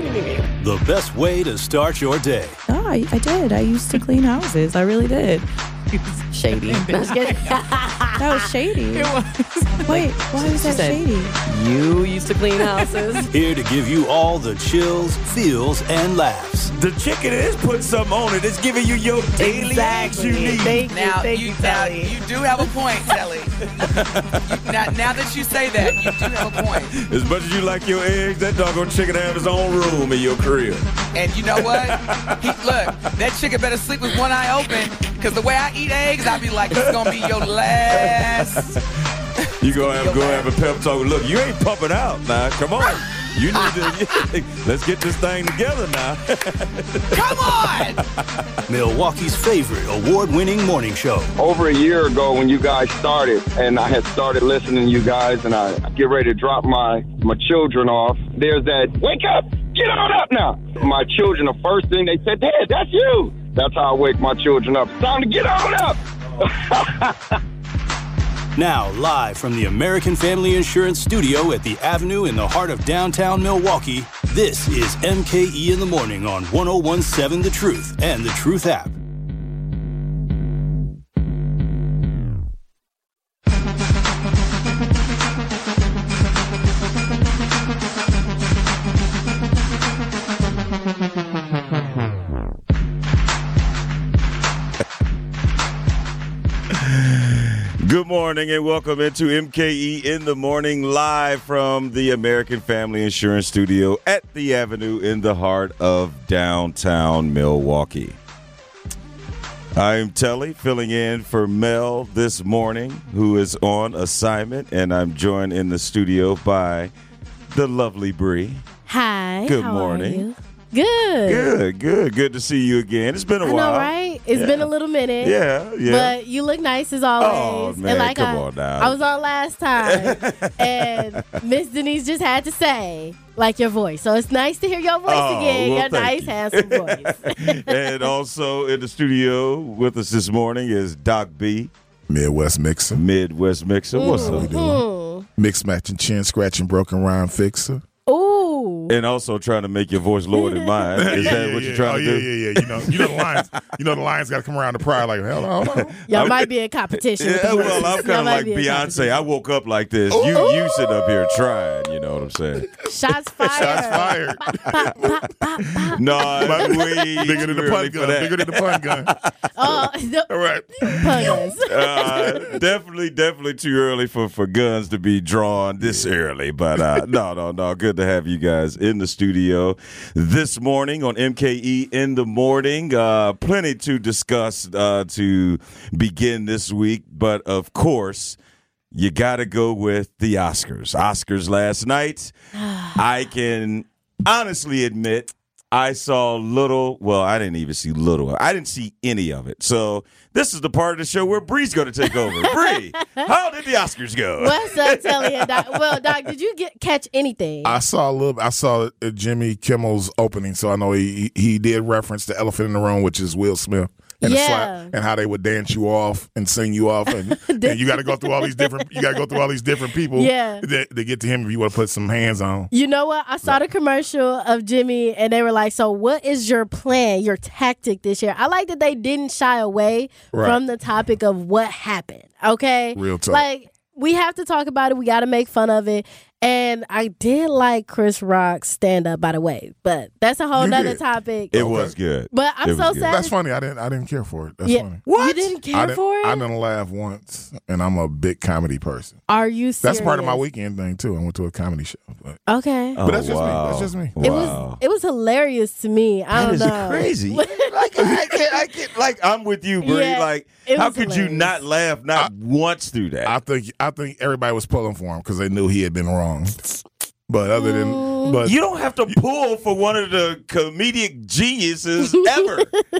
The best way to start your day. Oh, I, I did. I used to clean houses. I really did. Shady. No, just. That was shady. It was. Wait, why was that said- shady? You used to clean houses. Here to give you all the chills, feels, and laughs. The chicken is putting something on it. It's giving you your daily eggs you need. Thank you. Now Thank you, you, now Telly. you do have a point, Telly. Now, now that you say that, you do have a point. As much as you like your eggs, that doggone chicken have his own room in your crib. And you know what? He, look, that chicken better sleep with one eye open, because the way I eat eggs, I be like, this is gonna be your last. You go have go have a pep talk. Look, you ain't pumping out now. Come on. You need to let's get this thing together now. Come on! Milwaukee's favorite award winning morning show. over a year ago when you guys started and I had started listening to you guys and I get ready to drop my my children off. There's that wake up, get on up now. My children, the first thing they said, Dad, that's you. That's how I wake my children up. It's time to get on up. Now, live from the American Family Insurance Studio at the Avenue in the heart of downtown Milwaukee, this is MKE in the Morning on 1017 The Truth and The Truth app. Morning and welcome into MKE in the morning live from the American Family Insurance Studio at the Avenue in the heart of downtown Milwaukee. I'm Telly filling in for Mel this morning, who is on assignment, and I'm joined in the studio by the lovely Bree. Hi. Good morning. Are you? Good. Good, good, good to see you again. It's been a I while, know, right? It's Yeah. been a little minute. Yeah, yeah. But you look nice as oh, always. Oh, man, and like come I, on now. I was on last time, and Miss Denise just had to say, like your voice. So it's nice to hear your voice Oh, again. well, your thank nice, you. handsome voice. and also in the studio with us this morning is Doc B, Midwest Mixer, Midwest Mixer. What's we up? Mm-hmm. doing? Mix matching chin scratching broken rhyme fixer. Ooh. And also trying to make your voice lower than mine. Is that what you're trying oh, to yeah, do? yeah, yeah. You know, you know the lions. You know the lions got to come around the pride like, hell, hold on. Y'all might be in competition. Yeah, well, I'm kind of like be Beyonce. I woke up like this. You you sit up here trying. You know what I'm saying? Shots fired. Shots fired. Pop, pop, pop, pop. No, way Bigger than the too pun early gun. Bigger than the pun gun. Oh, the All right. puns. uh, definitely, definitely too early for, for guns to be drawn this early. But uh, no, no, no. Good to have you guys in the studio this morning on MKE in the morning. Uh, plenty to discuss uh, to begin this week. But of course, you got to go with the Oscars. Oscars last night. I can honestly admit I saw little. Well, I didn't even see little. I didn't see any of it. So this is the part of the show where Bree's going to take over. Bree, how did the Oscars go? What's up, Telly Doc? Well, Doc, did you get catch anything? I saw a little. I saw uh, Jimmy Kimmel's opening, so I know he he did reference the elephant in the room, which is Will Smith. And, Yeah. slap, and how they would dance you off and sing you off, and, and you got to go through all these different. You got to go through all these different people. Yeah. to, to get to him if you want to put some hands on. You know what? I saw the commercial of Jimmy and they were like, So, what is your plan, your tactic this year? I like that they didn't shy away Right. from the topic of what happened. Okay. Real talk. Like, we have to talk about it. We got to make fun of it. And I did like Chris Rock's stand up, by the way, but that's a whole You nother did? topic. it was good. but I'm It was so good. sad. That's funny. I didn't. I didn't care for it. That's yeah. funny. What? You didn't care I didn't, for it? I didn't laugh once, and I'm a big comedy person. Are you serious? That's part of my weekend thing too. I went to a comedy show, but, Okay. Oh, but that's just me. That's just me. It Wow. was it was hilarious to me. I That don't is know. crazy. like I can't, I can't, like I'm with you, Bree. Yeah, like it how was could you hilarious. not laugh not once through that? I think I think everybody was pulling for him because they knew he had been wrong. But other than but you don't have to pull for one of the comedic geniuses ever.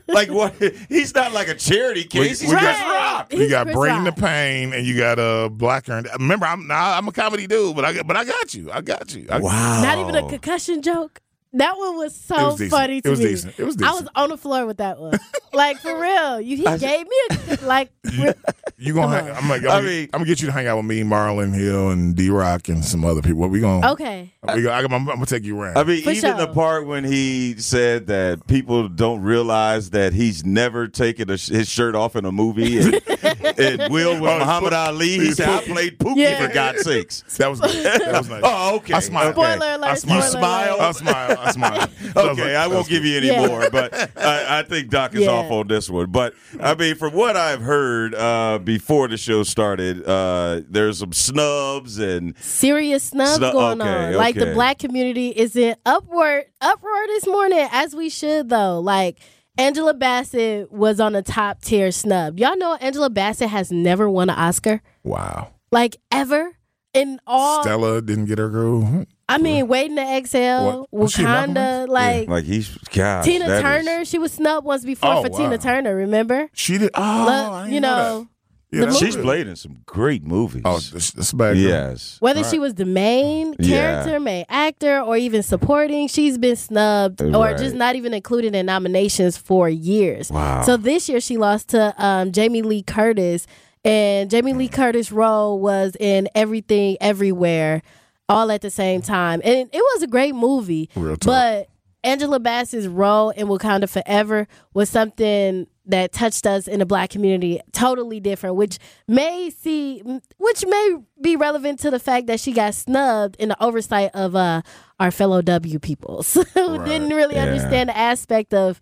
like what? He's not like a charity case. We- He's we Chris got- Rock. you got Chris Bring the Pain and you got uh Blacker. And remember, I'm nah, I'm a comedy dude, but I got- but I got you. I got you. I, Wow. Not even a concussion joke. That one was so It was decent. funny to It was me. decent. It was I was on the floor with that one. like for real. You he gave me a like re- You gonna? Hang. I'm like, I'm, I gonna, mean- I'm gonna get you to hang out with me, Marlon Hill, and D Rock, and some other people. What We gonna? Okay. We gonna, I'm, I'm gonna take you around. I mean, For even the part when he said that people don't realize that he's never taken a, his shirt off in a movie. And, and Will with Oh, Muhammad Pookie. Ali, he said, "I played Pookie Yeah. for God's sakes." that was good. That was nice. Oh, okay. I smiled. Okay. Spoiler alert. I smile. spoiler smile? alert. I smile. I smile. Okay, I won't give you any Yeah. more, but I, I think Doc is Yeah. off on this one. But I mean, from what I've heard uh, before the show started, uh, there's some snubs and serious snubs Snub- going okay, on. Like the black community is in upward uproar this morning, as we should though. Like Angela Bassett was on a top tier snub. Y'all know Angela Bassett has never won an Oscar, Wow. like ever. In all, Stella didn't get her groove. I mean, Waiting to Exhale, What? Was she another Wakanda, like like he's God. Tina that is- Turner. She was snubbed once before Oh, for Tina. Turner. Remember? She did. Oh, Look, I didn't you know, know. Yeah, the that's movie- She's played in some great movies. Oh, this, this bad. girl. yes. Whether Right. she was the main Yeah. character, main actor, or even supporting, she's been snubbed or just not even included in nominations for years. Wow. So this year she lost to um, Jamie Lee Curtis, and Jamie Lee Curtis' role was in Everything Everywhere, all at the same time, and it was a great movie. Real talk. But Angela Bassett's role in Wakanda Forever was something that touched us in the black community totally different, which may see, which may be relevant to the fact that she got snubbed in the oversight of uh, our fellow W peoples who didn't really Yeah. understand the aspect of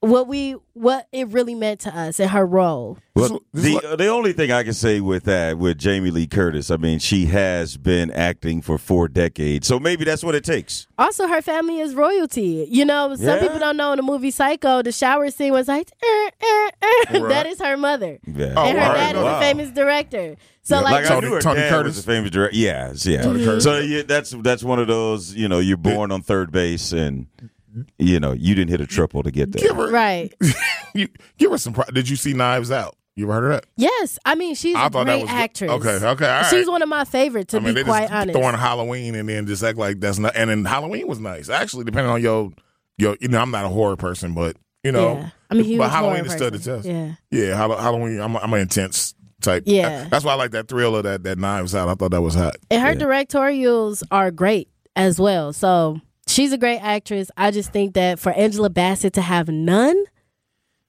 what we what it really meant to us and her role. Well, This is the the only thing I can say with that with Jamie Lee Curtis, I mean, she has been acting for four decades, so maybe that's what it takes. Also, her family is royalty. You know, some Yeah. people don't know in the movie Psycho, the shower scene was like, "Er, er, er." Right. that is her mother. Yeah. Oh, and her wow. dad is Wow. a famous director. So, Yeah, like, Like I Tony- Tony Curtis? was a famous director. Yes, yeah. Tony Curtis. So yeah, that's that's one of those. You know, you're born on third base, and you know you didn't hit a triple to get there. Give her, right. you, give her some. Pro- Did you see Knives Out? You ever heard of that? Yes, I mean she's I a thought that great was good. actress. Okay, okay, all right. She's one of my favorites to I mean, be they quite just honest. throwing Halloween and then just act like that's not. And then Halloween was nice. Actually, depending on your, your, you know, I'm not a horror person, but you know, yeah, I mean, a huge but Halloween horror has stood the test. Yeah, Yeah, Hall- Halloween. I'm, a, I'm an intense type. Yeah. that's why I like that thriller that that Knives Out. I thought that was hot. and her Yeah. directorials are great as well. So she's a great actress. I just think that for Angela Bassett to have none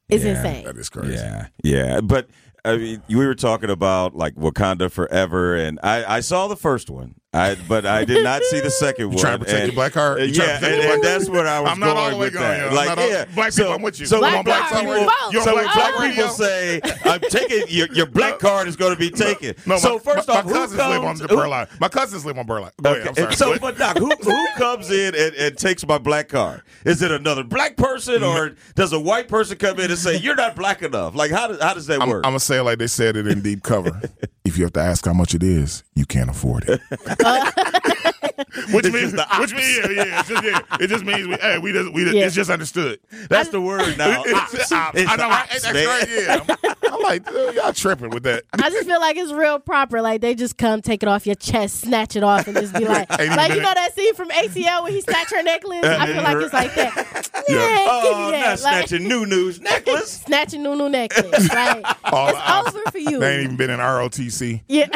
is Yeah, insane. That is crazy. Yeah, yeah. But I mean, we were talking about like Wakanda Forever, and I, I saw the first one. I but I did not see the second one. trying to protect and- your black card? You Yeah, protect and, and that's where I was I'm not all going the way with going, that. I'm Like, all- yeah, black so, people, I'm with you. So Black black people. You're so black black people radio. say, "I'm taking your, your black card is going to be taken." No, so my, first my, off, my cousins live on comes- the My cousins live on Burleigh. Go ahead, I'm sorry. So, but Doc, who who comes in and, and takes my black card? Is it another black person, or does a white person come in and say you're not black enough? Like how does how does that I'm, I'm gonna say it like they said it in deep cover. if you have to ask how much it is, you can't afford it. uh, which means, the which means, yeah, yeah, it's just, yeah, it just means we, hey, we just, we just, Yeah. it's just understood. That's the word now. It's- ops. It's I know, right? ops, That's man. right. Yeah, I'm, I'm like, y'all tripping with that. I just feel like it's real proper. Like they just come, take it off your chest, snatch it off, and just be like, like you know that scene from ATL when he snatched her necklace. I feel like it's like that. Yeah, Oh, give me oh, not. Like, snatching new news necklace. snatching Nunu necklace. Like All it's ops. over for you. They ain't even been in ROTC. yeah.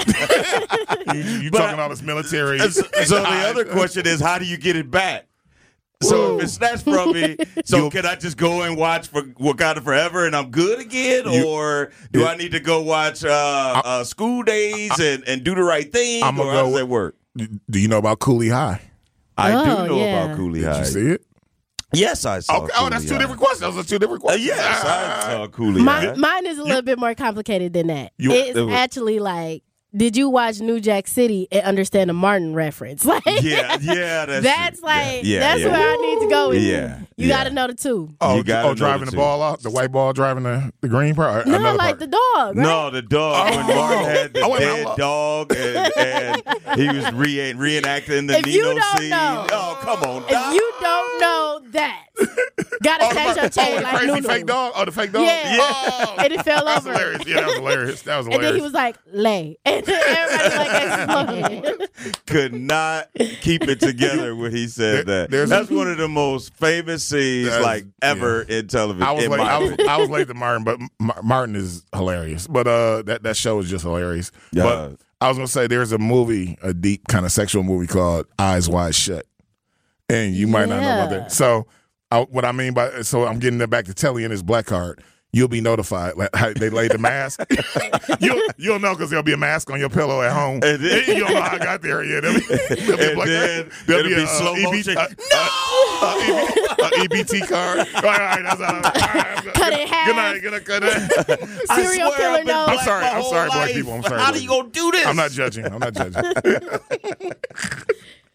You, you talking all this military? so the other question is, how do you get it back? So if it's snatched from me, so can I just go and watch for Wakanda Forever and I'm good again, You- or do I need to go watch uh, uh, School Daze and, and do the right thing, I'ma or go how does with- that work? Do you know about Cooley High? I Oh, do know yeah. about Cooley Did High. you see it? Yes, I saw. Okay. Oh, that's two different questions. Those are two different Uh, questions. yes, I saw Cooley My, High. mine is a little bit more complicated than that. You- it's it was- actually like, did you watch New Jack City and understand the Martin reference? Like, yeah, yeah, that's that's true. like, yeah, that's yeah. where I need to go with Yeah, you. You yeah. got to know the two. Oh, You gotta oh driving the the ball out, the white ball driving the, the green part. No, another like part. the dog, right? No, the dog. When Oh. Martin had the Oh, dead love- dog, and, and he was re- reenacting the If you Nino don't scene. know- oh, come on, If Doc. you don't know that, Gotta Oh, the, catch your oh, chain the like crazy Nunu. fake dog. Oh, the fake dog. Yeah. Oh, And it fell that's over. hilarious. Yeah, that was hilarious. That was hilarious. And hilarious. then he was like, lay. And then everybody like exploded. Could not keep it together when he said There- that. there's- That's one of the most famous scenes like ever in television. I was in late. I was. I was late to Martin, but Martin is hilarious. But uh, that that show is just hilarious. Yeah. But I was gonna say there's a movie, a deep kind of sexual movie called Eyes Wide Shut, and you might not know about that. So, I, what I mean by so I'm getting that back to Telly and his black card. You'll be notified. Like how they laid the mask. you'll you'll know because there'll be a mask on your pillow at home. And then- you don't know how I got there yet. There'll be, there'll be And black then card. There'll it'll be a, slow EB motion. uh, uh, uh, EB, uh, EBT card. All right, all right, that's all. All right, Cut good, it in half. Good night. Good night. Cut it. I Serial swear killer I've been knows. black I'm sorry. I'm whole sorry, black life. people. I'm sorry, How black do you gonna do this? I'm not judging. I'm not judging.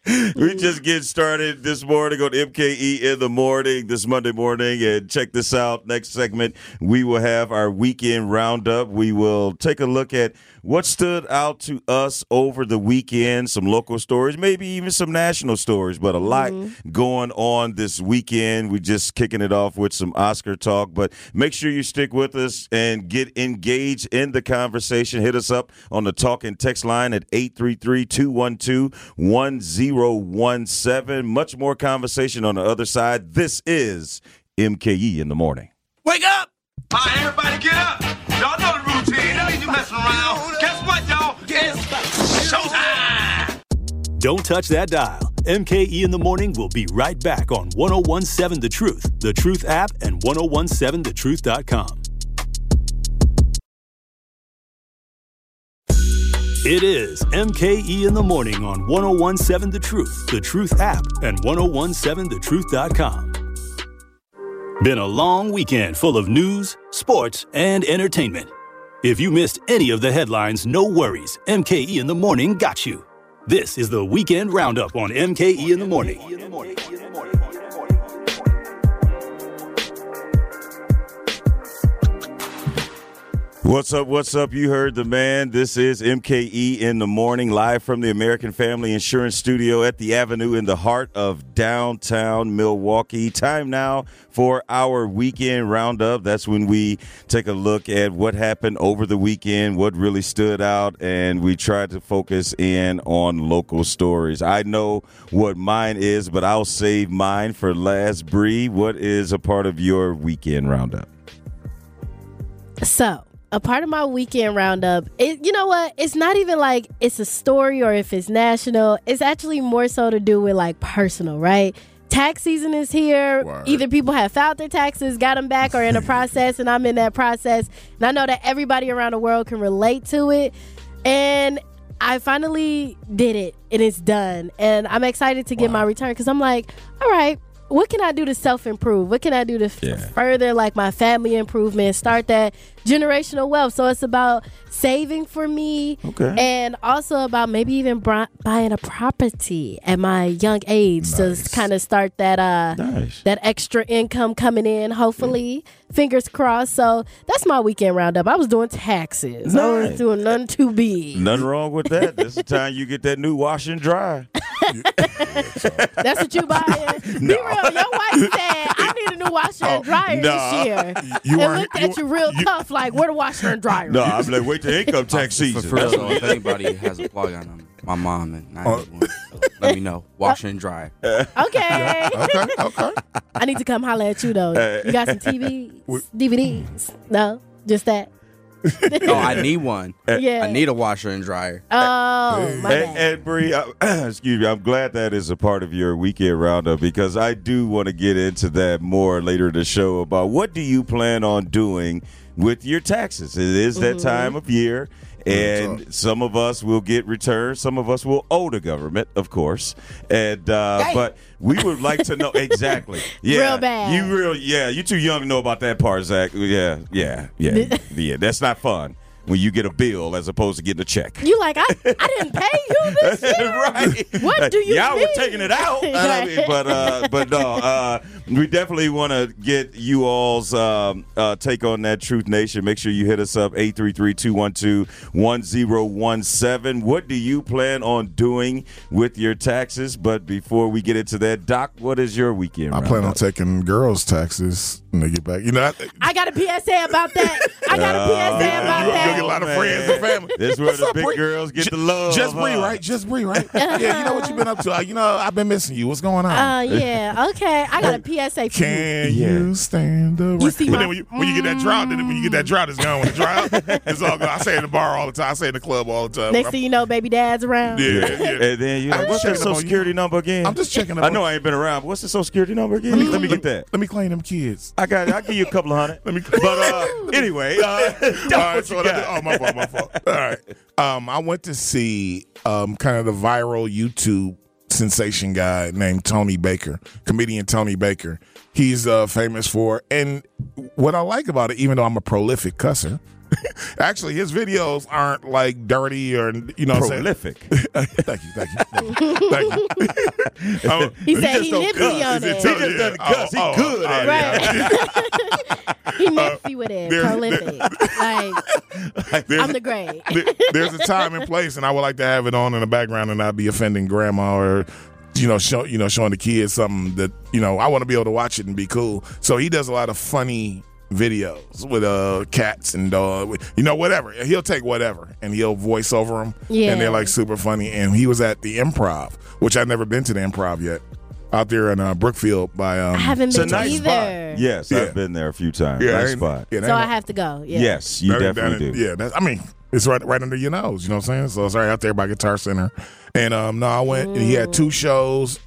We just get started this morning on MKE in the morning, this Monday morning. And check this out. Next segment, we will have our weekend roundup. We will take a look at what stood out to us over the weekend, some local stories, maybe even some national stories, but a lot mm-hmm. going on this weekend. We're just kicking it off with some Oscar talk, but make sure you stick with us and get engaged in the conversation. Hit us up on the talk and text line at 833 212 1017. Much more conversation on the other side. This is MKE in the morning. Wake up! All right, everybody get up. Y'all know the routine. Don't need you messing around. Guess what, y'all? It's showtime. Don't touch that dial. MKE in the morning will be right back on 1017 The Truth, The Truth app, and 1017thetruth.com. It is MKE in the morning on 1017 The Truth, The Truth app, and 1017thetruth.com. Been a long weekend full of news, sports, and entertainment. If you missed any of the headlines, no worries. MKE in the morning got you. This is the weekend roundup on MKE in the morning. What's up? What's up? You heard the man. This is MKE in the morning, live from the American Family Insurance Studio at the Avenue in the heart of downtown Milwaukee. Time now for our weekend roundup. That's when we take a look at what happened over the weekend, what really stood out, and we try to focus in on local stories. I know what mine is, but I'll save mine for last. Bree, what is a part of your weekend roundup? So, a part of my weekend roundup, it, you know what? It's not even like it's a story or if it's national. It's actually more so to do with like personal, right? Tax season is here. Word. Either people have filed their taxes, got them back, or in a process, and I'm in that process. And I know that everybody around the world can relate to it. And I finally did it, and it's done. And I'm excited to get my return because I'm like, all right, what can I do to self improve? What can I do to f- Yeah. further like my family improvement, start that generational wealth? So it's about saving for me, Okay. and also about maybe even bri- buying a property at my young age Nice. to kind of start that uh Nice. that extra income coming in. Hopefully, fingers crossed. So that's my weekend roundup. I was doing taxes. I was doing nothing too big. Nothing wrong with that. This is the time you get that new wash and dry. That's what you buying. Be real. Your wife said I need a new washer and oh, dryer nah. this year. You and weren't- looked at you, real tough, like where the washer and dryer? No, I'm like, wait till income tax season. for real, though, if anybody has a plug on them, my mom and I oh. need one. So let me know. Wash and dry. Okay. Okay, okay. I need to come holler at you though. You got some TVs, DVDs? No, just that. No, oh, I need one. Eh. Yeah. I need a washer and dryer. Oh eh. my And, bad. and Bree, uh, excuse me, I'm glad that is a part of your weekend roundup because I do want to get into that more later in the show about what do you plan on doing with your taxes. It is that mm-hmm. time of year. And some of us will get returns. Some of us will owe the government, of course. And uh, but we would like to know exactly. Yeah, Real bad. You real, yeah. You too young to know about that part, Zach. Yeah, yeah, yeah, yeah. That's not fun. When you get a bill as opposed to getting a check. You like I, I didn't pay you this year. right. What do you Y'all were taking it out. I mean, but uh, but no, uh, we definitely want to get you all's um, uh, take on that Truth Nation. Make sure you hit us up 833-212-1017. What do you plan on doing with your taxes? But before we get into that, Doc, what is your weekend? I plan on roundup? taking girls' taxes when they get back. You know, I, I got a PSA about that. I got a PSA you, about you'll that. Get a lot of friends and family. This is where What's the up, big Bree? girls get Ju- the love. Just Bree, huh? right? Just Bree, right? yeah, you know what you've been up to. Uh, You know, I've been missing you. What's going on? Uh, yeah. Okay. I got a PSA for you. Can Yeah. you stand the rain? see but my- then when you, when you get that drought, then when you get that drought, it's gone. When the drought, it's all gone. I say it in the bar all the time. I say it in the club all the time. Next thing you know, baby dad's around. yeah, yeah. And then you I'm like, what's that checking up social on you. security number again? I'm just checking up I know. I ain't been around, but what's the social security number again? Let me, get that. Let me claim them kids. I got. I'll give you a couple of hundred. Let me. But uh, anyway, uh, Doc, All what right, you got? that- oh my fault, my fault. All right, um, I went to see um, kind of the viral YouTube sensation guy named Tony Baker, comedian Tony Baker. He's uh, famous for, and what I like about it, even though I'm a prolific cusser, actually his videos aren't like dirty or you know what I'm saying? Prolific. thank you, thank you, thank you. Thank you. Um, He said he cuss. on it. He just doesn't cuss. He good at it. Right. he nifty with it. Prolific. Like there's- I'm the grade. there- there's a time and place, and I would like to have it on in the background and not be offending grandma or you know show you know showing the kids something that you know I want to be able to watch it and be cool. So he does a lot of funny videos with uh cats and dog you know whatever he'll take whatever and he'll voice over them Yeah. and they're like super funny and he was at the improv which i've never been to the improv yet out there in uh, brookfield by um I haven't It's a been nice either. spot. Yes, Yeah. I've been there a few times. yeah, nice ain't- spot. yeah, that So ain't I no- have to go. Yeah. Yes, you That- definitely that- do. Yeah, that's, I mean, it's right right under your nose. You know what I'm saying? So it's right out there by Guitar Center. And um, no, I went and he had two shows,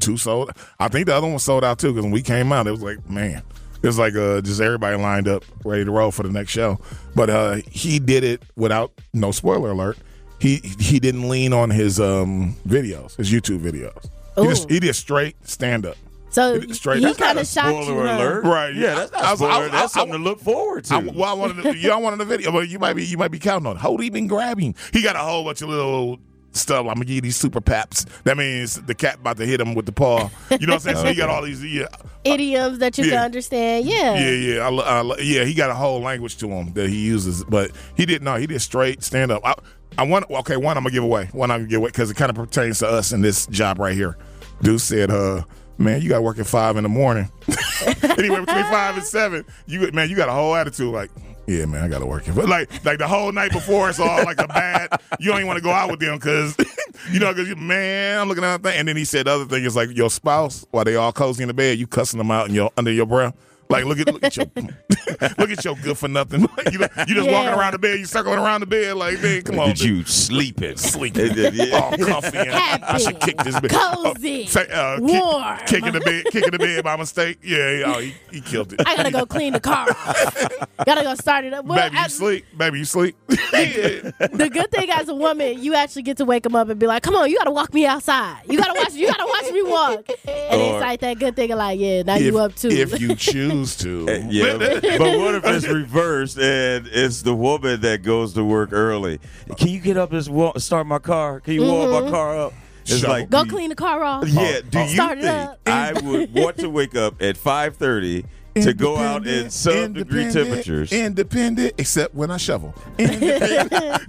two sold. I think the other one was sold out too because when we came out, it was like, man, it was like uh, just everybody lined up ready to roll for the next show. But uh, he did it without no spoiler alert. He he didn't lean on his um, videos, his YouTube videos. He Ooh. just oh. he did straight stand up. So It- straight- he kind of shocked you. Huh? alert. Right. Yeah, that's not I was- I spoiler. was- That's I- something to look forward to. I, well, I wanted to, y'all wanted the video, but you might be you might be counting on it. Hold him and grab him. He got a whole bunch of little stuff. I'm gonna give you these super paps. That means the cat about to hit him with the paw. You know what I'm saying? So he got all these yeah, Idioms that you Yeah. can understand. Yeah. yeah, yeah, I, lo- I, lo- yeah. He got a whole language to him that he uses, but he didn't know. He did straight stand up. I, I want okay. One I'm gonna give away. One I'm gonna give away because it kind of pertains to us in this job right here. Dude said, "Uh, man, you got to work at five in the morning. anyway, between five and seven, you man, you got a whole attitude like." Yeah, man, I gotta work it. But like, like the whole night before, it's all like a bad. You don't even want to go out with them because, you know, because man, I'm looking at that thing. And then he said the other thing is like your spouse, while they all cozy in the bed, you cussing them out in your under your breath. Like look at look at your look at your good for nothing. you, you just Yeah. walking around the bed, you circling around the bed like, man, come on, Did you sleeping? sleeping, Yeah. all comfy. And Happy, I should kick this bed. Cozy. Oh, say, uh, Warm. Kick, kicking the bed, kicking the bed by mistake. Yeah, yeah, oh, he, he killed it. I gotta go clean the car. gotta go start it up. Well, Baby, you as- sleep. Baby, you sleep. the good thing as a woman, you actually get to wake them up and be like, "Come on, you gotta walk me outside. You gotta watch. You gotta watch me walk." And Or- it's like that good thing of like, "Yeah, now you up too." if you choose to. Eh, yeah, but what if it's reversed and it's the woman that goes to work early? Can you get up and wa- start my car? Can you warm my mm-hmm. car up? It's Shovel. like go do- clean the car off. Yeah, do you Start it think up. I would want to wake up at five thirty to go out in Independent, sub degree temperatures? Independent, except when I shovel. Independent.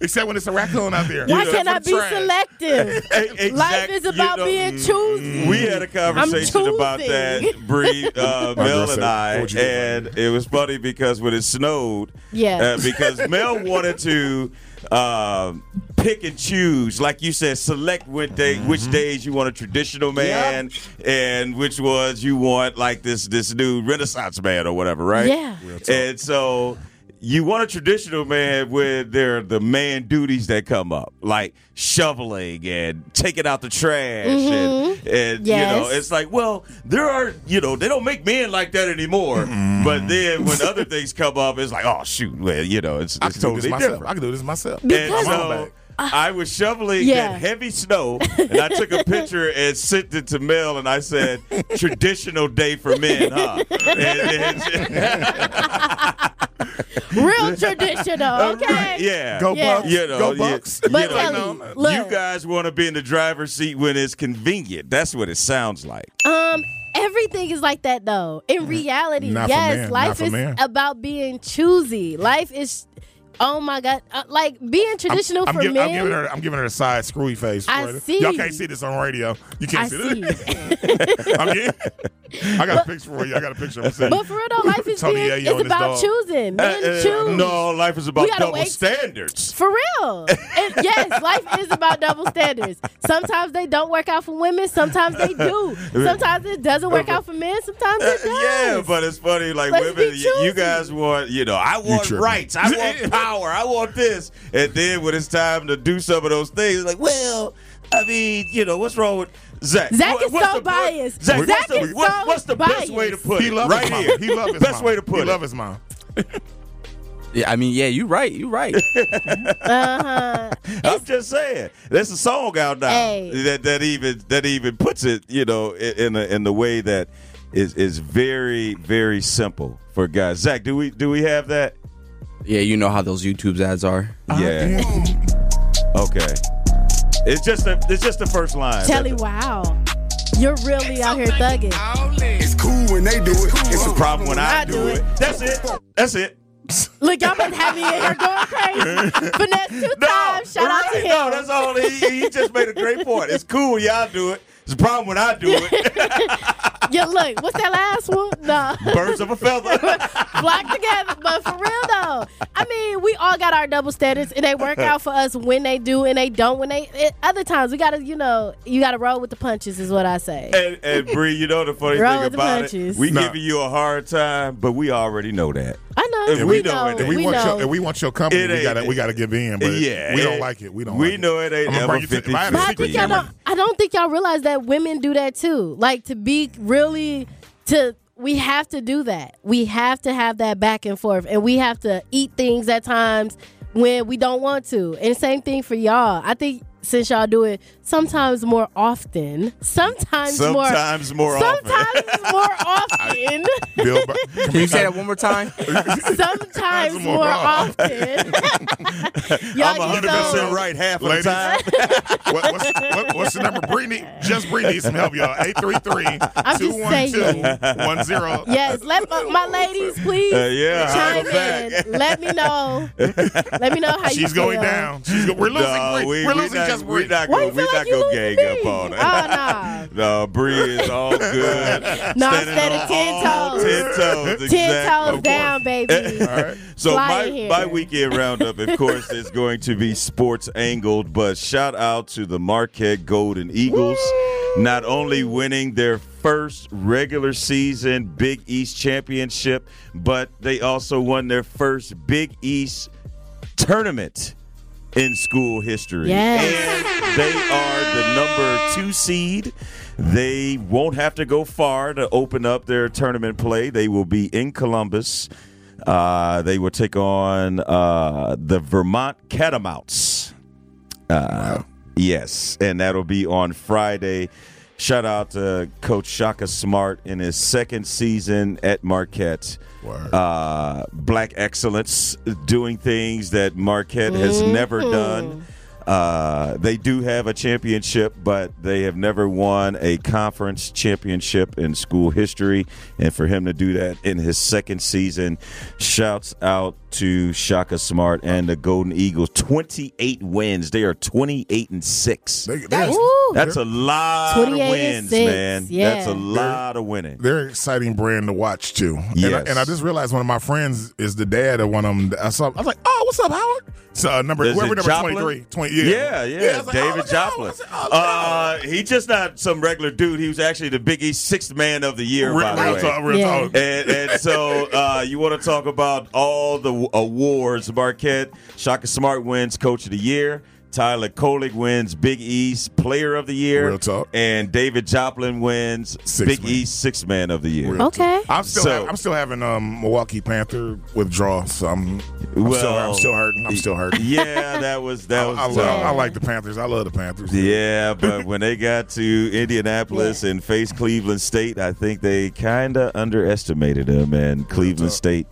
except when it's a raccoon out there. Why You know, can't I the be trash. selective? E- exact- Life is you about know, being choosy. We had a conversation about that, Bree, uh, Mel and I, "What'd you do, and it was funny because when it snowed, Yeah. uh, because Mel wanted to um, pick and choose, like you said, select which, day, which Mm-hmm. days you want a traditional man, and which ones you want like this this new Renaissance man or whatever, right? Yeah. And so you want a traditional man where there are the man duties that come up, like shoveling and taking out the trash, and, mm-hmm. and you know, it's like, well, there are, you know, they don't make men like that anymore. Mm-hmm. But then when other things come up, it's like, oh shoot, well, you know, it's, I it's can do totally this myself. different. I can do this myself. Because- I'm so back. I was shoveling Yeah. that heavy snow, and I took a picture and sent it to Mel, and I said, "Traditional day for men, huh?" And- and- Real traditional, okay? Yeah. Go Yeah. Bucks. You know, Go you- Bucks. you, But know, Kelly, look. you guys want to be in the driver's seat when it's convenient. That's what it sounds like. Um, everything is like that though. In reality, Not yes, men, not life is men. about being choosy. Life is, oh my god, uh, like being traditional I'm, for giv- men. I'm giving her. I'm giving her a side screwy face. I for it. see. Y'all can't see this on radio. You can't I see, this. I'm getting, I got a picture for you. I got a picture. I'm saying. but for real though, life is Tony being, it's about dog. choosing. Men Uh, uh, choose. no, life is about We gotta double wait- standards. For real. And yes, life is about double standards. Sometimes they don't work out for women, sometimes they do. Sometimes it doesn't work out for men, sometimes it does. Uh, yeah, but it's funny. Like Let's women, be you, you guys want, you know, I want rights, I want power, I want this, and then when it's time to do some of those things, like, well, I mean, you know, what's wrong with Zach? Zach What- is what's so the- biased. Zach, Zach what's the, is what- so what's the best way to biased. put he it? love right his mom. here. He love his best mom. way to put he it. love his mom. Yeah, I mean, yeah, you're right. You're right. Uh-huh. I'm just saying. There's a song out now Hey. that that even that even puts it, you know, i- in a, in the way that is is very very simple for guys. Zach, do we do we have that? Yeah, you know how those YouTube ads are. Ah, yeah. Okay. It's just a, it's just the first line. Telly, wow. You're really out here thugging. It's cool when they do it. It's a problem when I, I do do it. it. That's it. That's it. Look, y'all been having me in here going crazy. Finesse two No, times. Shout out to right. him. No, that's all. He, he just made a great point. It's cool when y'all do it. It's a problem when I do it. yeah, look, what's that last one? No. Birds of a feather. Flock together. But for real though, I mean, we all got our double standards and they work out for us when they do and they don't when they it, other times we gotta, you know, you gotta roll with the punches is what I say. And, and Bree, you know the funny Roll thing with the about punches. it, we Nah. giving you a hard time, but we already know that. I know. And we, we know know. it. If we, we want know. your, if we want your company, It we gotta we gotta give in. But Yeah, we don't like it. We don't. we like know it ain't ever bring you to- if I had 50-50. I secret think y'all camera- don't. I don't think y'all realize that women do that too. Like to be really to. We have to do that. We have to have that back and forth, and we have to eat things at times when we don't want to. And same thing for y'all. I think since y'all do it sometimes more often, sometimes, Sometimes more often. sometimes more often, Bill, Bur- Can you say that one more time? sometimes more more often. often. y'all I'm get 100% right half of Ladies. the time. what, what's, what, what's the number? Bree need, just Bree needs some help, y'all. 833-212-10. Yes, let my, my ladies please Uh, yeah, chime holler back. in. Let me know. Let me know how you She's going down. She's go, we're losing No, we, We're we losing not, just we Bree. not Why gonna, you feel like you gonna gang me? up on. Oh, no, Bree is all good. No, instead of 10 toes. Ten toes. Ten toes down, baby. So Fly my, my weekend roundup, of course, is going to be sports angled, but shout out to the Marquette Golden Eagles, not only winning their first regular season Big East championship, but they also won their first Big East tournament in school history. Yes. And they are the number two seed. They won't have to go far to open up their tournament play. They will be in Columbus. Uh, they will take on uh, the Vermont Catamounts. Uh, Yes, and that'll be on Friday. Shout out to Coach Shaka Smart in his second season at Marquette. Word. Uh, black excellence, doing things that Marquette has never done. Uh, they do have a championship, but they have never won a conference championship in school history. And for him to do that in his second season, shouts out to Shaka Smart and the Golden Eagles. 28 wins. They are 28 and 6. They, they're, That's a lot of 28 wins, six, man. yeah. That's a lot of winning. they're an exciting brand to watch too. And, I, and I just realized one of my friends is the dad of one of them. I saw. I was like, "Oh, what's up, Howard?" So uh, number Is whoever number Joplin? twenty three. Twenty. Yeah. Yeah, yeah, I was like, David oh, Joplin. Howard. Said, oh, look at Howard. Uh, he just not some regular dude. He was actually the Big East sixth man of the year, real, by the way. talk. Real Yeah. talk. And, and so uh, you want to talk about all the awards. Marquette, Shaka Smart wins Coach of the Year. Tyler Kolek wins Big East Player of the Year. Real talk. And David Joplin wins Sixth Big man. East Sixth Man of the Year. Real Okay. I'm still. So- having, I'm still having um Milwaukee Panther withdrawal. So I'm. I'm, Well, still, I'm still hurting. I'm still hurting. Yeah, that was that was I, love. I like the Panthers. I love the Panthers. Yeah, but when they got to Indianapolis and faced Cleveland State, I think they kind of underestimated them, and Cleveland State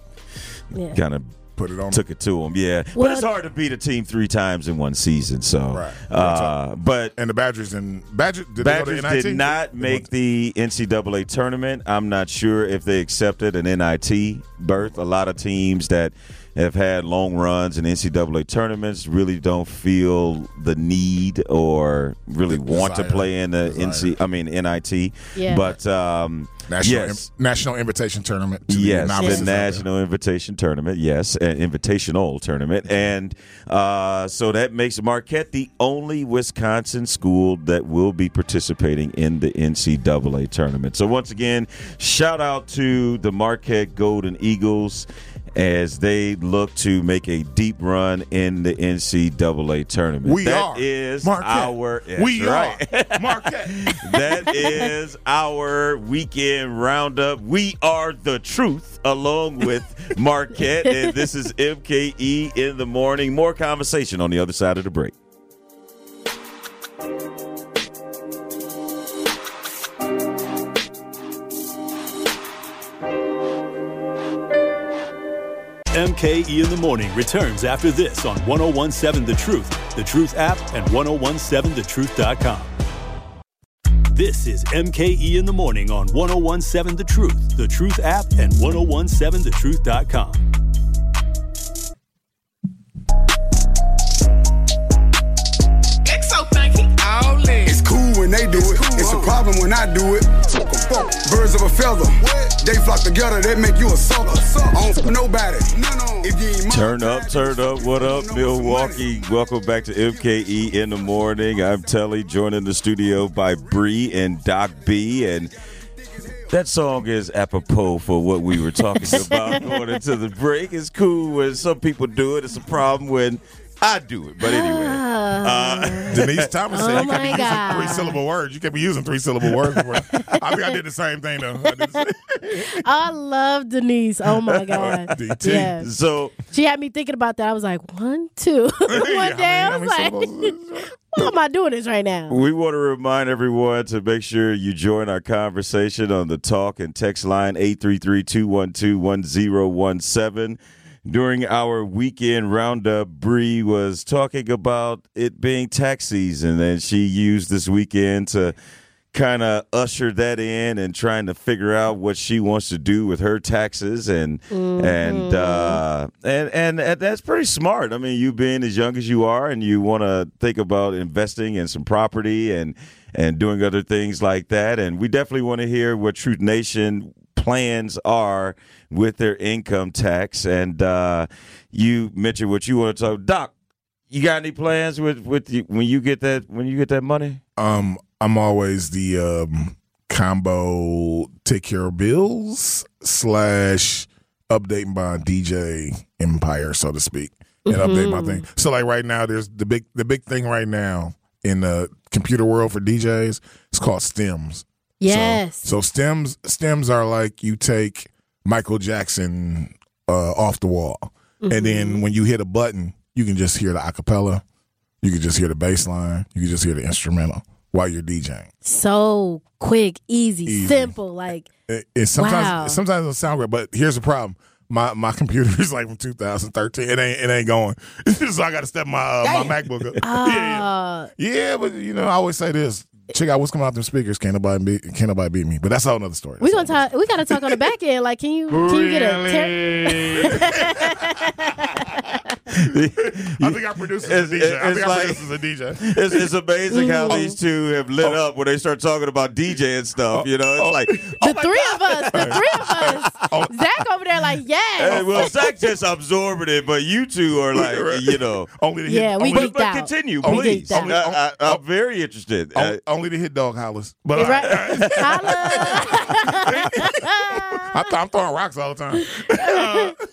Yeah. kind of Put it on. took it to them. Yeah, but it's hard to beat a team three times in one season. So, Right. uh, but and the Badgers and Badgers did Badgers they go to NIT? did not make the NCAA tournament. I'm not sure if they accepted an NIT berth. A lot of teams that have had long runs in NCAA tournaments really don't feel the need or really The want to play in the Desire. NC. I mean NIT. Yeah. But um, National yes. National Invitation Tournament. to the Yes, novices the. National Invitation Tournament. Yes, an invitational tournament, and uh, so that makes Marquette the only Wisconsin school that will be participating in the NCAA tournament. So once again, shout out to the Marquette Golden Eagles as they look to make a deep run in the NCAA tournament. We That are is Marquette. our. that's we right. are Marquette. that is our weekend roundup. We are the truth, along with Marquette, and this is MKE in the morning. More conversation on the other side of the break. MKE in the morning returns after this on 1017 The Truth, The Truth app, and 1017thetruth.com. This is MKE in the morning on 1017 The Truth, The Truth app, and 1017thetruth.com. It's cool when they do it. It's a problem when I do it. Birds of a feather. They flock together, they make you a sucker. I don't f- nobody. If you Turn up, turn up. What up, Milwaukee? Welcome back to MKE in the morning. I'm Telly, joined in the studio by Bree and Doc B, and that song is apropos for what we were talking about going into the break. It's cool when some people do it. It's a problem when I do it. But anyway, uh, Denise Thomas said Oh you can't be my using three syllable words. You can't be using three syllable words. I think I did the same thing though. I did the same- I love Denise. Oh my God. DT. Yeah. so She had me thinking about that. I was like, one, two. one Yeah, day I how was like, many why am I doing this right now? We want to remind everyone to make sure you join our conversation on the talk and text line 833-212-1017. During our weekend roundup, Bree was talking about it being tax season, and she used this weekend to kind of usher that in and trying to figure out what she wants to do with her taxes and and uh and, and and that's pretty smart. I mean, you being as young as you are and you want to think about investing in some property and and doing other things like that and we definitely want to hear what Truth Nation plans are with their income tax and uh you mentioned what you want to talk Doc you got any plans with with you, when you get that when you get that money? Um, I'm always the um, combo take care of bills slash updating my DJ empire, so to speak, and update my thing. So like right now, there's the big the big thing right now in the computer world for DJs. It's called stems. Yes. So, so stems stems are like you take Michael Jackson uh, off the wall, and then when you hit a button, you can just hear the acapella, you can just hear the bass line, you can just hear the instrumental while you're DJing. so quick, easy, Easy. simple. Like, It, it sometimes Wow. sometimes it'll sound great, but here's the problem. My my computer is like from 2013. It ain't it ain't going. so I got to step my uh, my MacBook up. yeah, yeah. uh, yeah, but you know I always say this. Check out what's coming out them speakers. Can't nobody beat can't nobody beat me. But that's all another other story. we gonna talk. We gotta talk on the back end. Like, can you can you get a? I think our producer's It's- a DJ. I it's think our like- producer's a DJ. It's, it's amazing how these two have lit up when they start talking about DJ and stuff. You know, it's like, the three of us, the three of us. Oh. Zach over there, like, yes. hey, well, Zach just absorbing it, but you two are like, you know. Only to hit, Yeah, we only, geeked But out. continue, We please. geeked out. I, I, I'm very interested. Uh, only, only to hit dog hollers. But Right. I, Holla. I, I'm throwing rocks all the time.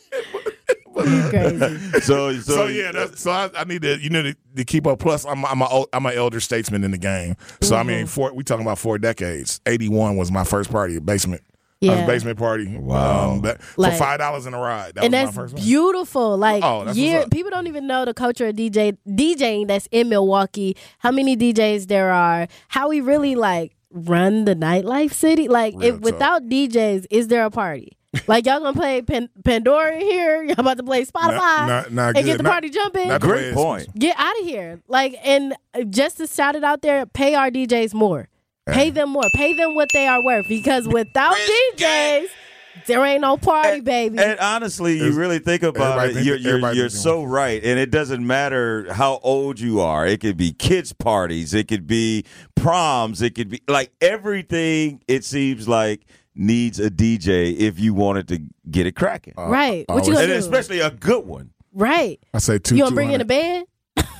Crazy. so, so, So yeah, that's, so I, I need to you know to, to keep up. Plus, I'm I'm a, ol- I'm an elder statesman in the game. So I Mm-hmm. mean, four we talking about four decades. Eighty one was my first party, basement. I was Yeah. a basement party. Wow. um, that, Like- for five dollars in a ride. That and was that's my first one. beautiful. Like Oh, that's year, people don't even know the culture of DJ DJing that's in Milwaukee. How many DJs there are? How we really like run the nightlife city? Like, if without DJs, is there a party? Like y'all gonna play Pan- Pandora here? Y'all about to play Spotify not- not and good. get the Not- party jumping? not the Great point. Get out of here. Like, and just to shout it out there, pay our DJs more. Pay them more. Pay them what they are worth. Because without DJs, there ain't no party, baby. And honestly, you really think about it, you're, you're, you're so right. And it doesn't matter how old you are. It could be kids' parties, it could be proms, it could be like everything, it seems like, needs a DJ if you wanted to get it cracking. right. What you always- gonna and do? especially a good one. right. I say two. You gonna bring in a 200. band?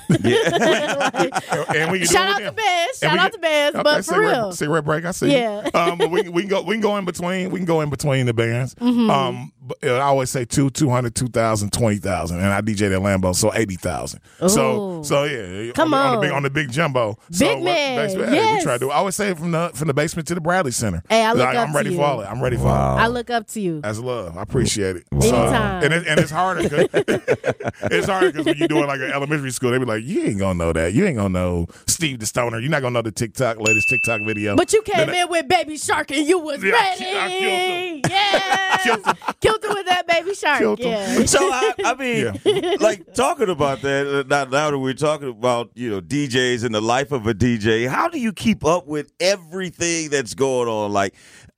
and we can Shout it out with to them. bands. Shout out can- to bands. Okay, But for cigarette- real. cigarette break. I see. Yeah. um, but we, we can go. We can go in between. We can go in between the bands. Mm-hmm. Um, but I always say two, 200, 2,000, 20,000. and I DJ at Lambeau, so eighty thousand. So so yeah, Come on, the- on the big on the big jumbo. so Big what- man, basically, hey, yes. we try to do. I always say from the from the basement to the Bradley Center. Hey, I look Like, up I'm to ready you. for all it. I'm ready for all it. I look up to you. That's love. I appreciate it. Anytime. and, it, and it's harder. 'cause- it's harder because when you're doing like an elementary school, they be like, "You ain't gonna know that. You ain't gonna know Steve the Stoner. You're not gonna know the TikTok latest TikTok video." But you came Then- in with Baby Shark and you was Yeah, I I ready. Yeah. Killed him. Killed him with that Baby Shark. Killed him. yeah. So I, I mean, like talking about that. uh, Now, now that we're talking about you know DJs and the life of a DJ, how do you keep up with everything that's going on? Like,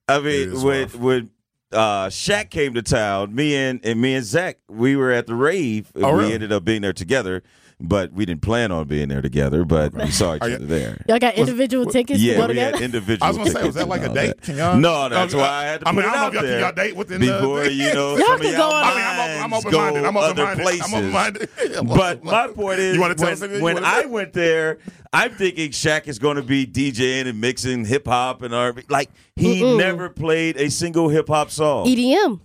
I mean, is when rough. when uh, Shaq came to town, me and and me and Zach, we were at the rave. Oh, we really? ended up being there together, but we didn't plan on being there together. But we saw each Are other there. Y'all got individual tickets to Yeah, go we had individual. I was gonna say, was that like a date? that. Can y'all? No, that's Uh, why I had to I mean, put I it don't know out if y'all, there. y'all date within the before you know Y'all some of can go on- I mean, I'm open, I'm minds open-minded. go I'm other open-minded. places. I'm open-minded. But my point is, You wanna tell when, us? You when I tell- went there, I'm thinking Shaq is going to be DJing and mixing hip hop and R&B. Like he Mm-mm. never played a single hip hop song. EDM.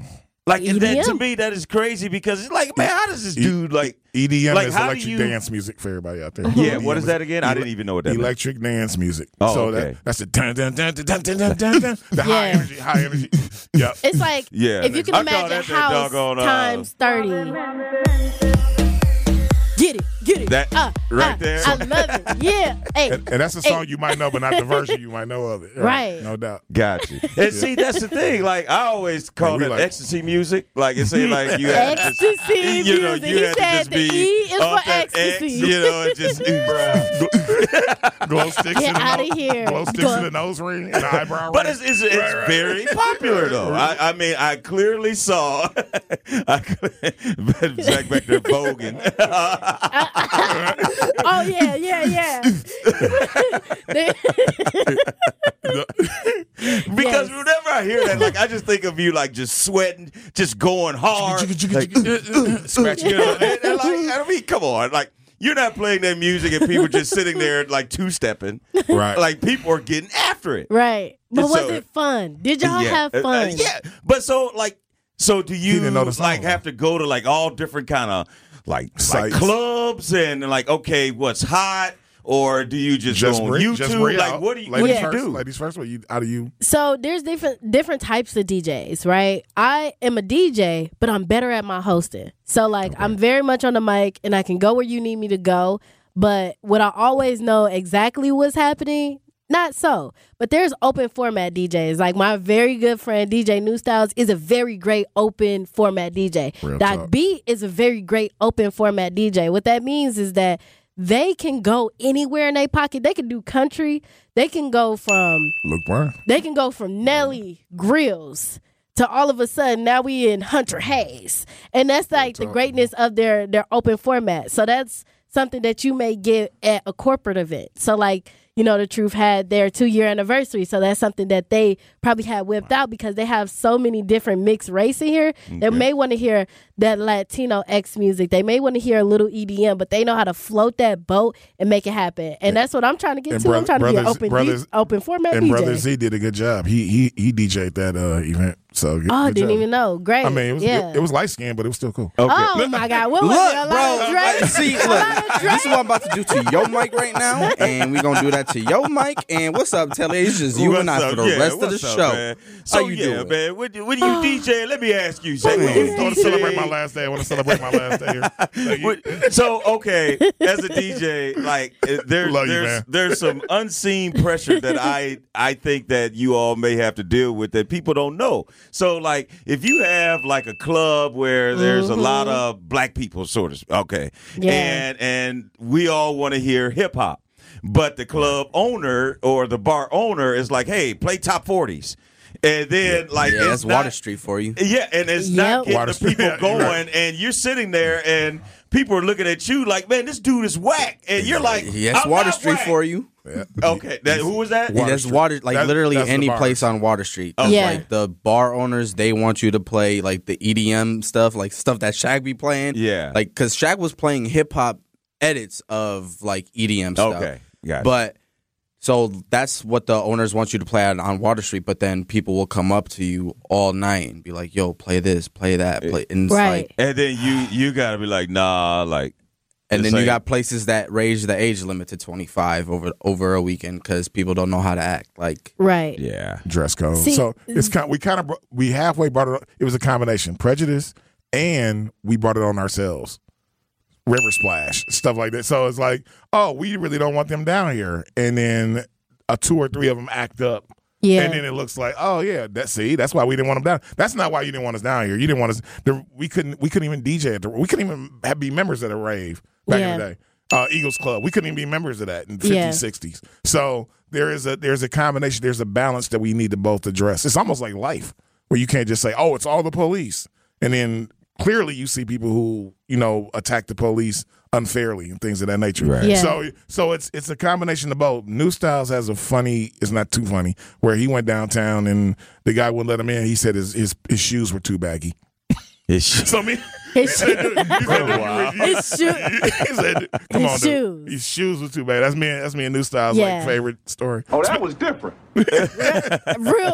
Like and that, to me, that is crazy because it's like, man, how does this dude like? EDM Like, is electric you- dance music for everybody out there. Yeah, EDM what is that again? I didn't even know what that meant. Electric dance music. Oh, so okay. that, that's the dun dun dun dun dun dun dun dun. dun. The high energy, high energy. Yeah. It's like Yeah. if you can I call imagine that that house doggone, uh, times thirty. Get it, get it. That Uh, right uh, there. I love it. Yeah. Hey. And, and that's a hey. song you might know, but not the version you might know of it. Right. No doubt. Got you. And see, that's the thing. Like I always call we it like- ecstasy music. Like it say like you have to just, Ecstasy you know, music. you He have to said just the be E is for that ecstasy. X, you know, and just Glow sticks Get in the outta nose, here. Glow sticks Go- in the nose ring and the eyebrow But ring. it's it's, it's very popular though. I, I mean, I clearly saw I, Zach back there voguing. Oh yeah, yeah, yeah. Because Yes. whenever I hear that, like I just think of you like just sweating, just going hard, like, scratching. You know, and, and, like, I mean, come on, like. You're not playing that music and people just sitting there like two stepping. Right. Like people are getting after it. right. But was So- it fun? Did y'all Yeah. have Uh, uh, fun? yeah. But so like so do you didn't know the like have to go to like all different kind of like like clubs and like okay, what's hot? Or do you just, just go on bring, YouTube? just bring like what do you ladies what do you first, do? Ladies first. What you? How do you? So there's different different types of DJs, right? I am a DJ, but I'm better at my hosting. So like I'm very much on the mic and I can go where you need me to go. But would I always know exactly what's happening? Not so. But there's open format DJs. Like my very good friend DJ New Styles is a very great open format DJ. Real Doc. B is a very great open format DJ. What that means is that they can go anywhere in their pocket. They can do country. They can go from Luke Brown. they can go from Nelly Grillz to all of a sudden now we in Hunter Hayes. And that's like the greatness of their their open format. So that's something that you may get at a corporate event. So like you know, the truth had their two year anniversary. So that's something that they probably had whipped out because they have so many different mixed race in here. They may want to hear that Latino X music. They may want to hear a little EDM, but they know how to float that boat and make it happen. And that's what I'm trying to get And to. I'm Broth- trying to be open, Brothers- D- open format And DJ. brother Z did a good job. He he he DJ'd that uh, event. So good, Oh, good didn't job. even know. Great. I mean, it was yeah. it, it was light skinned, but it was still cool. Okay. Oh my God! What was Look, lot bro. like, see, A lot of look. This is what I'm about to do to your mic right now, and we're gonna do that to your mic. And what's up, Telly? It's just you What's and I up? for the Yeah, rest of the up, show. man? So How you yeah, doing? man. When, when you DJ, let me ask you, Zach. When I you want to celebrate my last day. I want to celebrate my last day here. Thank so okay, as a DJ, like uh, there's Love you, there's man. there's some unseen pressure that I I think that you all may have to deal with that people don't know. So like if you have like a club where there's a lot mm-hmm. of black people, sort of okay, Yeah. and and we all want to hear hip hop. But the club owner or the bar owner is like, "Hey, play top 40s." And then like Yeah, it's that's not- Water Street for you. yeah, and it's not Yep. getting Water the people Yeah, you're going, right. and you're sitting there, and people are looking at you like, "Man, this dude is whack," and you're like, Yeah, that's I'm Water not Street whack. for you. Yeah. Okay, that, who was that? Yeah, Water that's Street. water, like That- literally any place on Water Street. Yeah. Like the bar owners, they want you to play like the EDM stuff, like stuff that Shaq be playing. Yeah. Like, cause Shaq was playing hip hop edits of like EDM stuff. Okay, got it. But so that's what the owners want you to play on, on Water Street. But then people will come up to you all night and be like, "Yo, play this, play that, play." And it's Right. like, And then you you gotta be like, nah, like, and It's then you got places that raise the age limit to 25 over over a weekend because people don't know how to act. Like, Right. yeah, dress code. See- so it's kind. We kind of we halfway brought it. It was a combination prejudice, and we brought it on ourselves. River splash stuff like that. So it's like, oh, we really don't want them down here, and then a two or three of them act up. Yeah. And then it looks like, oh yeah, that see, that's why we didn't want them down. That's not why you didn't want us down here. You didn't want us. The, we couldn't. We couldn't even DJ at the. We couldn't even have, be members of the rave back in the day. Uh, Eagles Club. We couldn't even be members of that in the 50s, Yeah. 60s. So there is a there's a combination. There's a balance that we need to both address. It's almost like life, where you can't just say, oh, it's all the police, and then clearly you see people who you know attack the police unfairly and things of that nature. Right. Yeah. So so it's it's a combination of both. New Styles has a funny, it's not too funny, where he went downtown and the guy wouldn't let him in. He said his his, his shoes were too baggy. It's- So me, His, he said, he said, his shoe. he said, "Come His on, dude. shoes. His shoes were too bad." That's me. That's me and New Styles Yeah. like favorite story. Oh, that was different. real,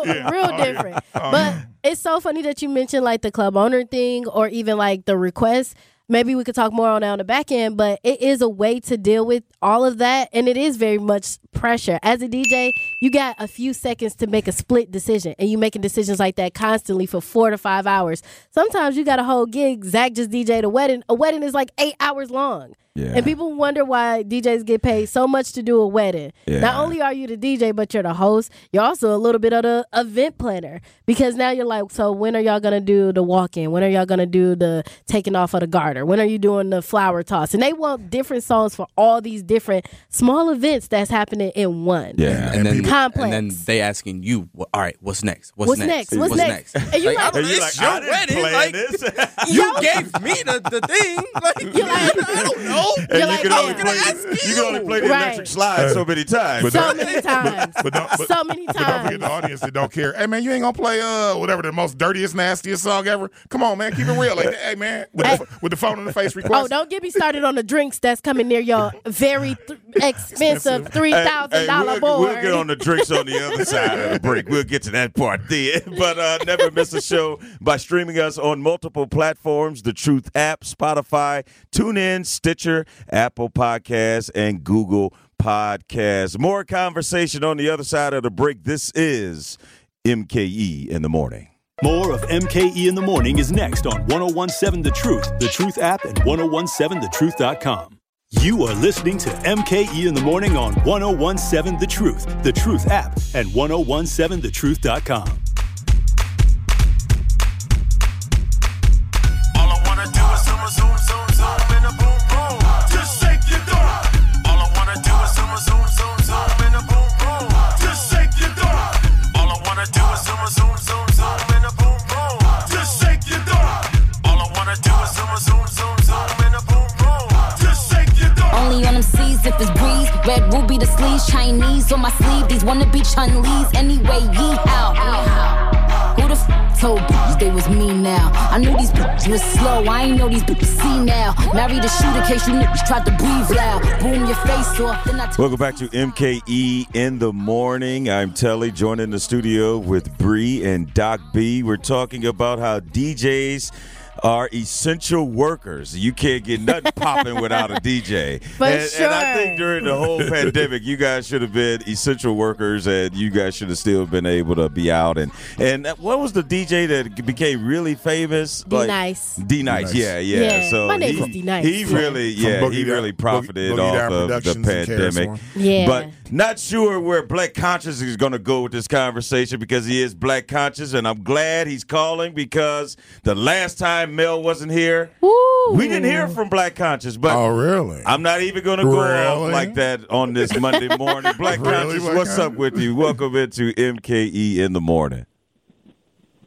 real oh, different. Oh, but it's so funny that you mentioned like the club owner thing or even like the request. Maybe we could talk more on that on the back end, but it is a way to deal with all of that, and it is very much pressure. As a DJ, you got a few seconds to make a split decision, and you making decisions like that constantly for four to five hours. Sometimes you got a whole gig. Zach just DJ'd a wedding. A wedding is like eight hours long. Yeah. And people wonder why DJs get paid so much to do a wedding. Yeah. Not only are you the DJ, but you're the host. You're also a little bit of the event planner because now you're like, so when are y'all gonna do the walk in? When are y'all gonna do the taking off of the garter? When are you doing the flower toss? And they want different songs for all these different small events that's happening in one. yeah. and, then Complex. and then they asking you, well, "All right, what's next? What's, What's next? What's next? And you like- And you're like, I didn't plan this. you gave me the, the thing. Like, You're like, I don't know. and You're you like, can only yeah. play you can only play the Right. electric slide so many times. But so don't- many times. But don't, but, so many but don't forget the audience that don't care. Hey man, you ain't gonna play uh whatever the most dirtiest, nastiest song ever. Come on, man, keep it real. Like, hey man, with, Hey. The, with the phone in the face request. Oh, don't get me started on the drinks that's coming near your very th- expensive three thousand dollar we'll, board. we'll get on the drinks on the other side of the break. We'll get to that part then. But uh, never miss a show by streaming us on multiple platforms: the Truth app, Spotify, TuneIn, Stitcher, Apple Podcasts, and Google Podcasts. More conversation on the other side of the break. This is MKE in the morning. More of MKE in the morning is next on 1017 The Truth, The Truth app, and 1017thetruth.com. You are listening to MKE in the morning on 1017 The Truth, The Truth app, and 1017thetruth.com. Red ruby the sleeves, Chinese on my sleeve. These wanna be Chun-Li's anyway. Yeehaw. Who the f told bitches they was me now? I knew these bitches was slow. I ain't know these bitches see now. Married a shooter case you niggas tried to breathe loud. Boom your face off. Then I took Welcome back to MKE in the morning. I'm Telly, joining the studio with Bree and Doc B. We're talking about how DJs are essential workers. You can't get nothing popping without a DJ. For and, and I think during the whole pandemic, you guys should have been essential workers, and you guys should have still been able to be out. And and what was the DJ that became really famous? D Nice. D Nice, D-Nice. yeah, yeah. Yeah, So my name he, is D-Nice. He really, yeah, Boogie he Down- really profited Boogie off of the Productions and KRS pandemic. Yeah. But not sure where Black Conscious is going to go with this conversation because he is Black Conscious, and I'm glad he's calling because the last time Mel wasn't here, Woo. we didn't hear from Black Conscious. But Oh, really? I'm not even going to go off Really? like that on this Monday morning. Black Really, Conscious, Black what's up with you? Welcome into MKE in the morning.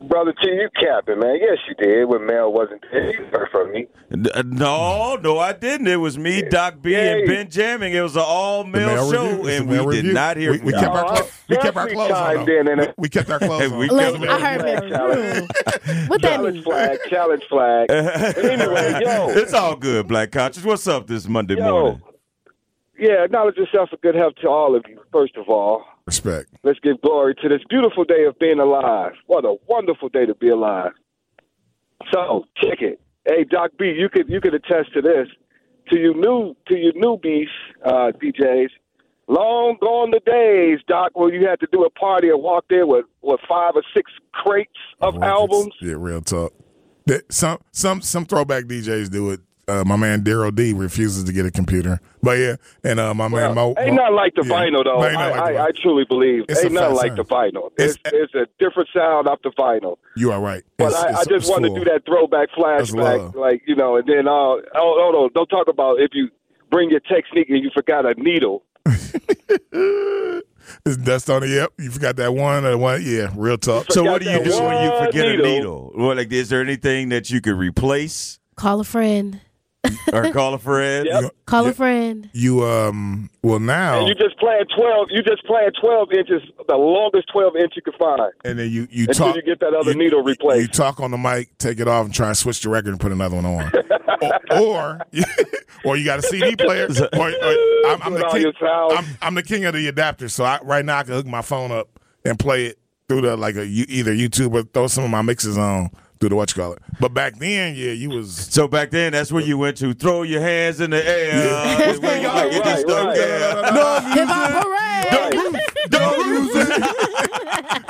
Brother T, you capping, man. Yes, you did when Mel wasn't there. You heard from me. Uh, No, no, I didn't. It was me, Doc B, and Ben Jamming. It was an all male show, Review? And we Mail did Review. not hear We, we kept our clo- we kept our Definitely clothes on. chimed though. in and- We, we kept our clothes on. We Look, kept- I heard Mel Review. What that Challenge mean? flag, challenge flag. But anyway, yo, it's all good, Black Conscious. What's up this Monday yo, morning? yeah, acknowledge yourself for good health to all of you. First of all, Respect. let's give glory to this beautiful day of being alive. What a wonderful day to be alive. So, check it. Hey, Doc B, you could you could attest to this. To you new to you newbies, uh, DJs. Long gone the days, Doc, where you had to do a party and walk there with with five or six crates of Records. albums. Yeah, real talk. That- Some some some throwback DJs do it. Uh, my man Daryl D refuses to get a computer, but yeah, and uh, my man Mo. Ain't Mo- nothing like the yeah. vinyl though. I, nothing like the I, I truly believe It's a ain't nothing like son. the vinyl. It's- It's, it's a different sound off the vinyl. You are right. But It's- I, I just it's wanted full. to do that throwback flashback, like you know, and then uh, oh, oh no, don't talk about if you bring your technique and you forgot a needle. It's dust on it. Yep, you forgot that one. Or one. Yeah, real talk. So what do you do when you one forget a needle. needle? Well, like, is there anything that you could replace Call a friend. or call a friend? Yep. Call a friend. You um. Well now, And you just playing twelve. You just playing twelve inches, the longest twelve inch you can find. and then you you Until talk. you get that other you- needle replaced. You talk on the mic, take it off, and try and switch the record and put another one on. or, or, or you got a CD player. Or, or I'm, I'm the king. I'm, I'm the king of the adapter. So I, right now I can hook my phone up and play it through the like a you- either YouTube or throw some of my mixes on through the what you call it. But back then, yeah, you was So back then, that's where you went to throw your hands in the air. Yeah. Where you like, it just Right, stuck right. there. no Hip hop parade. Don't use it.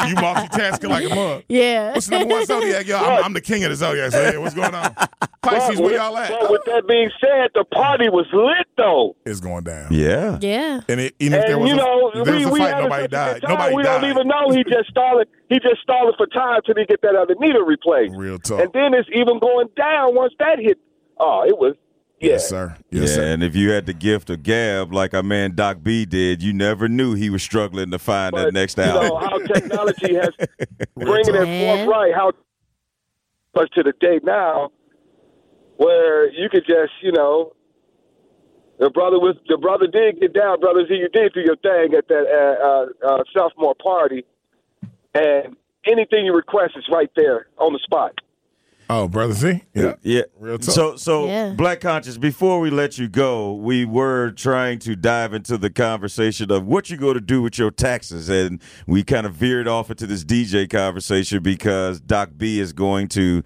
You multitasking like a mug. Yeah. What's the number one zodiac? Yo, I'm, I'm the king of the zodiac. So, hey, what's going on? Pisces, But where y'all at? but with that being said, the party was lit though. It's going down. Yeah. Yeah. And it, even if there was you a, know, if there was we, a fight, nobody died. time, Nobody we died. don't even know he just started. He just stalling for time till he get that other needle replaced. Real talk. And then it's even going down once that hit. Oh, it was. Yeah. Yes, sir. Yes, yeah, sir. and if you had the gift of gab like our man Doc B did, you never knew he was struggling to find that next you album. know how technology has bringing it forthright. How much to the day now, where you could just, you know, the brother was the brother did get down, brother Z. You did do your thing at that uh, uh, uh, sophomore party, and anything you request is right there on the spot. Oh, brother Z. Yeah. Yeah. Real talk. So, so Yeah. Black Conscious. Before we let you go, we were trying to dive into the conversation of what you go to do with your taxes, and we kind of veered off into this DJ conversation because Doc B is going to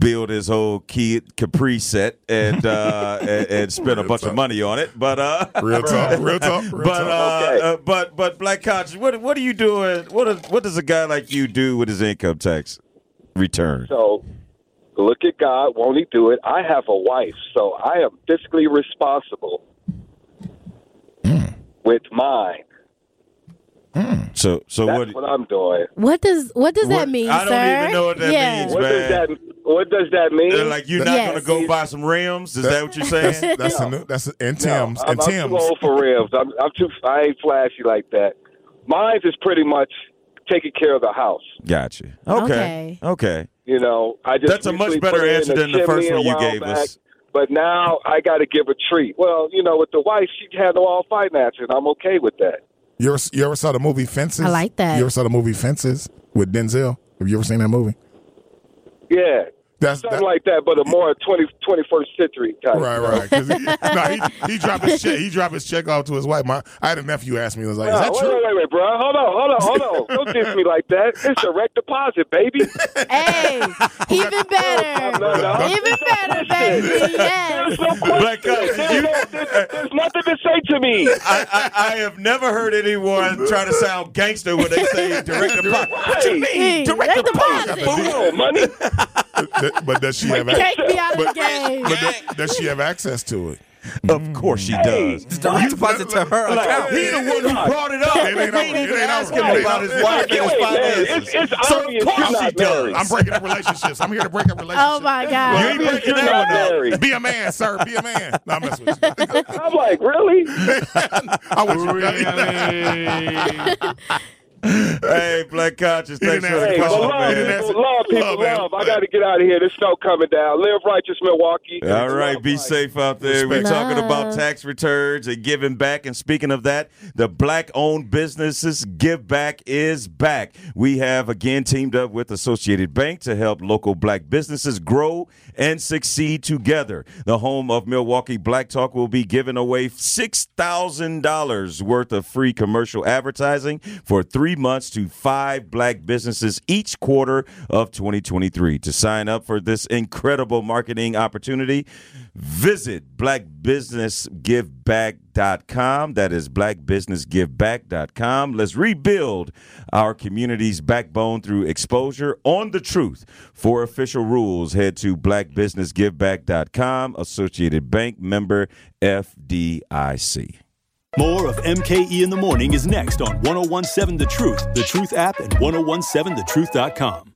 build his whole Kid Capri set and uh, and, and spend a bunch talk. of money on it. But uh, Real talk. Real talk. Real but talk. uh, Okay. uh, but but Black Conscious, what what are you doing? What is, what does a guy like you do with his income tax return? So look at God, won't He do it? I have a wife, so I am fiscally responsible with mine. So so That's what? what, I'm doing. What does what does What- that mean, I don't sir? even know what that yeah. means. What does man. that What does that mean? Uh, Like you're not Yes. gonna go buy some rims? Is that what you're saying? That's that's a new, that's a, and No, Tim's I'm, and I'm Tim's. too old for rims. I'm, I'm too. I ain't flashy like that. Mine's is pretty much taking care of the house. Gotcha. Okay. Okay. Okay. You know, I just That's a much better answer than the first one you gave back, us. But now I got to give a treat. Well, you know, with the wife, she had handle all fight matches, and I'm okay with that. You ever, you ever saw the movie Fences? I like that. You ever saw the movie Fences with Denzel? Have you ever seen that movie? Yeah. That's Something like that, but a more 20, 21st century kind Right, right. he, no, he, he dropped his check. He dropped his check off to his wife. My, I had a nephew ask me, he was like, "Is that wait, true?" wait, wait, wait, bro. Hold on, hold on, hold on. Don't diss me like that. It's direct deposit, baby. Hey, even better. No, no. Even better, baby. Yes. There's no question. Black Coach, There's, you- no- there's, there's nothing to say to me. I, I, I have never heard anyone try to sound gangster when they say direct deposit. What you Hey, mean? Direct direct deposit. deposit. Come on, money. Th- but does she have access? Take access? me out of the game. but does, does she have access to it? Of course she does. Direct deposit to her Like, account. he the one who brought it up. It We ain't didn't over. Even ain't ask over. him It about his over. wife and his Wait, man, finances. it's- it's so of course she does. I'm breaking up relationships. I'm here to break up relationships. Oh my god! You ain't breaking that one up. Be a man, sir. Be a man. No, I'm messing with you. I'm like, really? I want you. Hey, Black Conscious, He thanks didn't for the Hey, me. call, love, man. people, love, people, Love, man. love. I got to get out of here. There's snow coming down. Live righteous, Milwaukee. All right, be safe out there. We're Respect. talking about tax returns and giving back. And speaking of that, the black owned businesses give back is back. We have again teamed up with Associated Bank to help local black businesses grow and succeed together. The home of Milwaukee Black Talk will be giving away $6,000 worth of free commercial advertising for three months to five black businesses each quarter of 2023. To sign up for this incredible marketing opportunity, visit blackbusinessgiveback.com. That is blackbusinessgiveback.com. Let's rebuild our community's backbone through exposure on the truth. For official rules, head to blackbusinessgiveback.com. Associated Bank member FDIC. More of MKE in the morning is next on 1017 The Truth, The Truth app, and 1017thetruth.com.